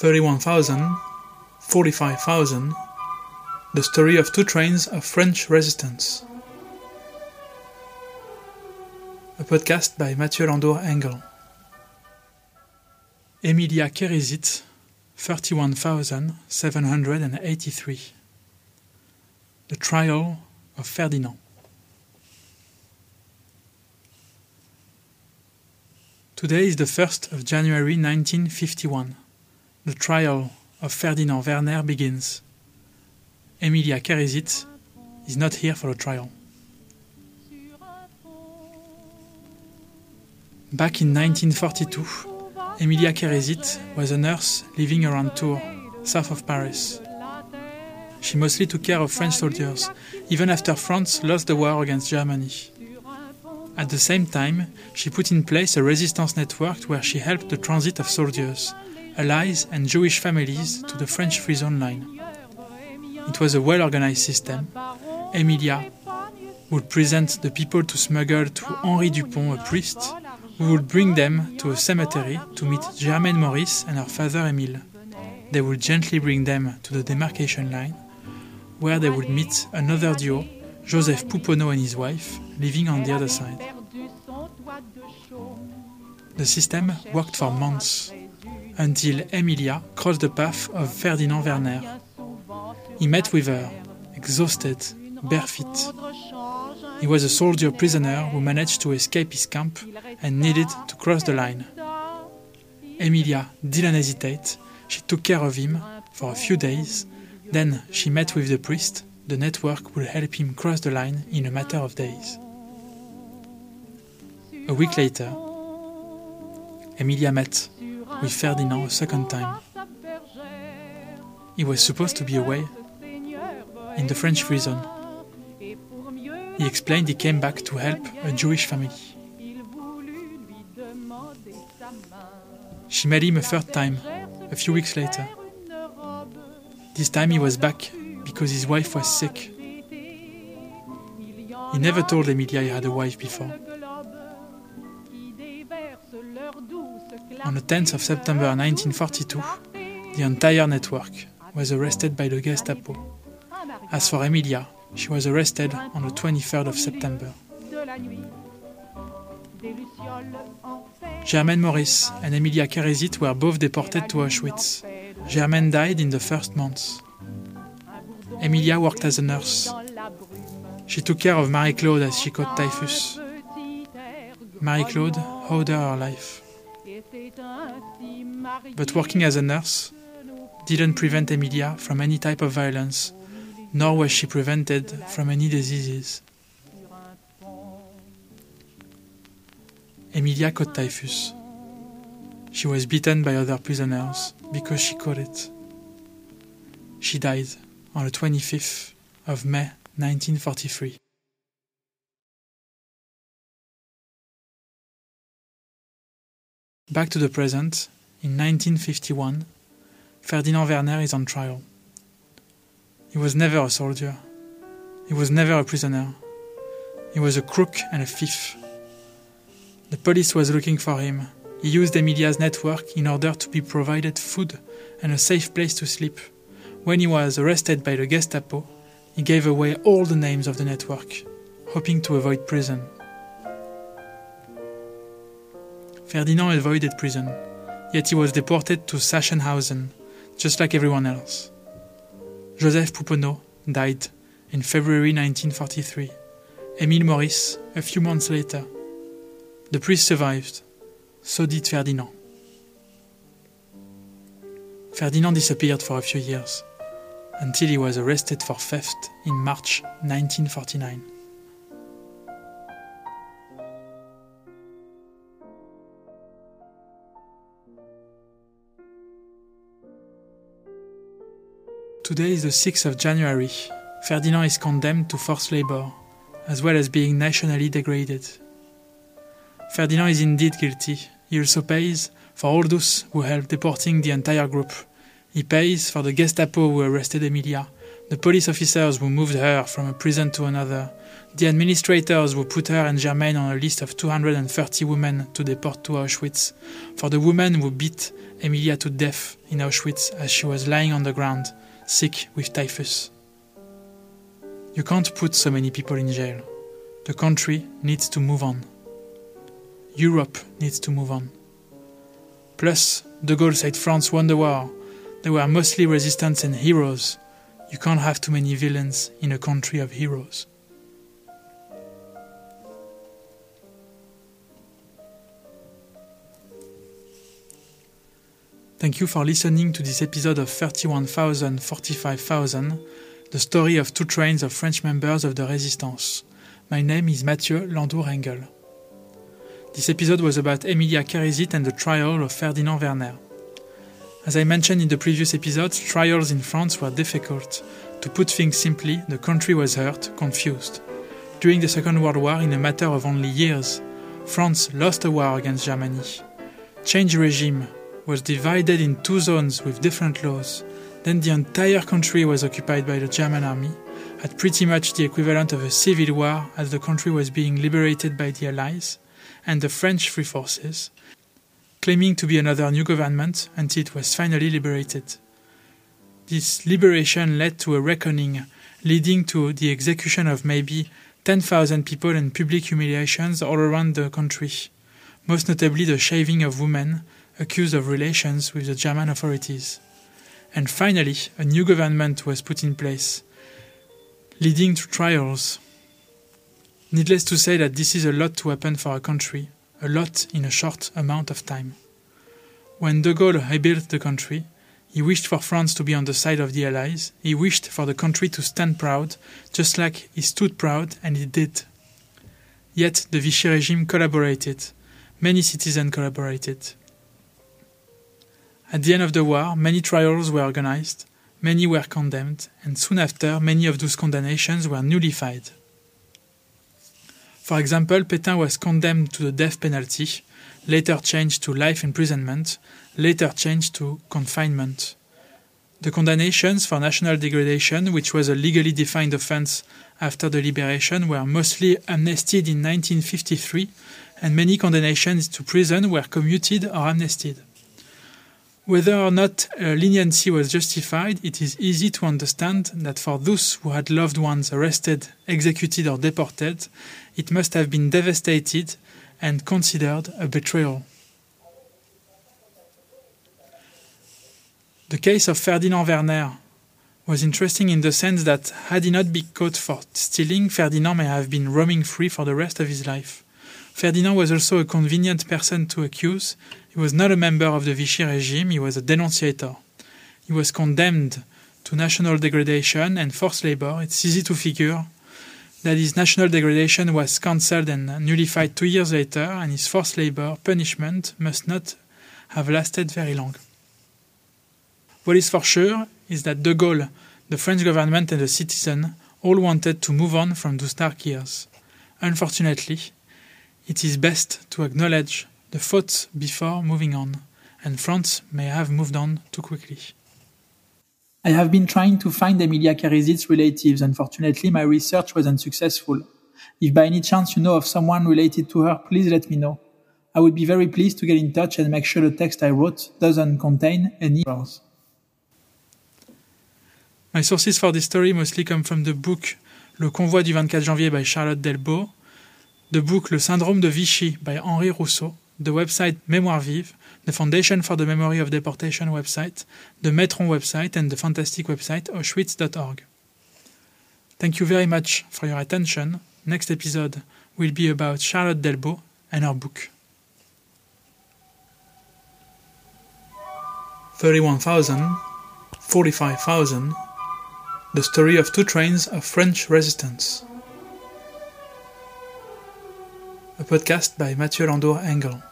31,000, 45,000, the story of two trains of French resistance. A podcast by Mathieu Landour Engel. Emilia Kerisit, 31,783. The Trial of Ferdinand. Today is the 1st of January 1951. The trial of Ferdinand Werner begins. Emilia Kerisit is not here for the trial. Back in 1942, Emilia Kerisit was a nurse living around Tours, south of Paris. She mostly took care of French soldiers, even after France lost the war against Germany. At the same time, she put in place a resistance network where she helped the transit of soldiers, allies, and Jewish families to the French Free Zone line. It was a well organized system. Emilia would present the people to smuggle to Henri Dupont, a priest, who would bring them to a cemetery to meet Germaine Maurice and her father Emile. They would gently bring them to the demarcation line, where they would meet another duo Joseph Pouponneau and his wife, living on the other side. The system worked for months, until Emilia crossed the path of Ferdinand Werner. He met with her, exhausted, barefoot. He was a soldier prisoner who managed to escape his camp and needed to cross the line. Emilia didn't hesitate. She took care of him for a few days. Then she met with the priest the network would help him cross the line in a matter of days. A week later, Emilia met with Ferdinand a second time. He was supposed to be away in the French prison. He explained he came back to help a Jewish family. She met him a third time, a few weeks later. This time he was back because his wife was sick. He never told Emilia he had a wife before. On the 10th of September 1942, the entire network was arrested by the Gestapo. As for Emilia, she was arrested on the 23rd of September. Germaine Maurice and Emilia Kerisit were both deported to Auschwitz. Germaine died in the first months. Emilia worked as a nurse. She took care of Marie Claude as she caught typhus. Marie Claude owed her her life. But working as a nurse didn't prevent Emilia from any type of violence, nor was she prevented from any diseases. Emilia caught typhus. She was beaten by other prisoners because she caught it. She died on the 25th of May 1943. Back to the present, in 1951, Ferdinand Werner is on trial. He was never a soldier. He was never a prisoner. He was a crook and a thief. The police was looking for him. He used Emilia's network in order to be provided food and a safe place to sleep. When he was arrested by the Gestapo, he gave away all the names of the network, hoping to avoid prison. Ferdinand avoided prison, yet he was deported to Sachsenhausen, just like everyone else. Joseph Pouponneau died in February 1943, Emile Maurice a few months later. The priest survived, so did Ferdinand. Ferdinand disappeared for a few years until he was arrested for theft in March 1949. Today is the 6th of January. Ferdinand is condemned to forced labor, as well as being nationally degraded. Ferdinand is indeed guilty. He also pays for all those who helped deporting the entire group he pays for the Gestapo who arrested Emilia, the police officers who moved her from a prison to another, the administrators who put her and Germaine on a list of 230 women to deport to Auschwitz, for the woman who beat Emilia to death in Auschwitz as she was lying on the ground, sick with typhus. You can't put so many people in jail. The country needs to move on. Europe needs to move on. Plus, De Gaulle said France won the war. They were mostly resistance and heroes. You can't have too many villains in a country of heroes. Thank you for listening to this episode of 31,000 45,000, the story of two trains of French members of the Resistance. My name is Mathieu Landour Engel. This episode was about Emilia Kerisit and the trial of Ferdinand Werner. As I mentioned in the previous episodes, trials in France were difficult. To put things simply, the country was hurt, confused. During the Second World War, in a matter of only years, France lost a war against Germany. Change regime, was divided in two zones with different laws. Then the entire country was occupied by the German army, at pretty much the equivalent of a civil war as the country was being liberated by the Allies and the French free forces, claiming to be another new government until it was finally liberated. This liberation led to a reckoning, leading to the execution of maybe 10,000 people and public humiliations all around the country, most notably the shaving of women, accused of relations with the German authorities. And finally, a new government was put in place, leading to trials. Needless to say that this is a lot to happen for a country, a lot in a short amount of time. When de Gaulle rebuilt the country, he wished for France to be on the side of the Allies. He wished for the country to stand proud, just like he stood proud, and he did. Yet the Vichy regime collaborated. Many citizens collaborated. At the end of the war, many trials were organized, many were condemned, and soon after, many of those condemnations were nullified. For example, Pétain was condemned to the death penalty, later changed to life imprisonment, later changed to confinement. The condemnations for national degradation, which was a legally defined offense after the liberation, were mostly amnestied in 1953, and many condemnations to prison were commuted or amnestied. Whether or not uh, leniency was justified, it is easy to understand that for those who had loved ones arrested, executed, or deported, it must have been devastated and considered a betrayal. The case of Ferdinand Werner was interesting in the sense that had he not been caught for stealing, Ferdinand may have been roaming free for the rest of his life. Ferdinand was also a convenient person to accuse. He was not a member of the Vichy regime, he was a denunciator. He was condemned to national degradation and forced labor. It's easy to figure that his national degradation was cancelled and nullified two years later, and his forced labor punishment must not have lasted very long. What is for sure is that de Gaulle, the French government, and the citizen all wanted to move on from those dark years. Unfortunately, it is best to acknowledge the faults before moving on, and France may have moved on too quickly. I have been trying to find Emilia Kerisit's relatives. Unfortunately, my research was unsuccessful. If by any chance you know of someone related to her, please let me know. I would be very pleased to get in touch and make sure the text I wrote doesn't contain any errors. My sources for this story mostly come from the book Le Convoi du 24 janvier by Charlotte Delbo, the book Le Syndrome de Vichy by Henry Rousso, the website Mémoire Vive, the Foundation for the Memory of Deportation website, the Maitron website, and the fantastic website Auschwitz.org. Thank you very much for your attention. Next episode will be about Charlotte Delbo and her book. 31,000, 45,000, the story of two trains of French resistance. a podcast by Mathieu Landour Engel.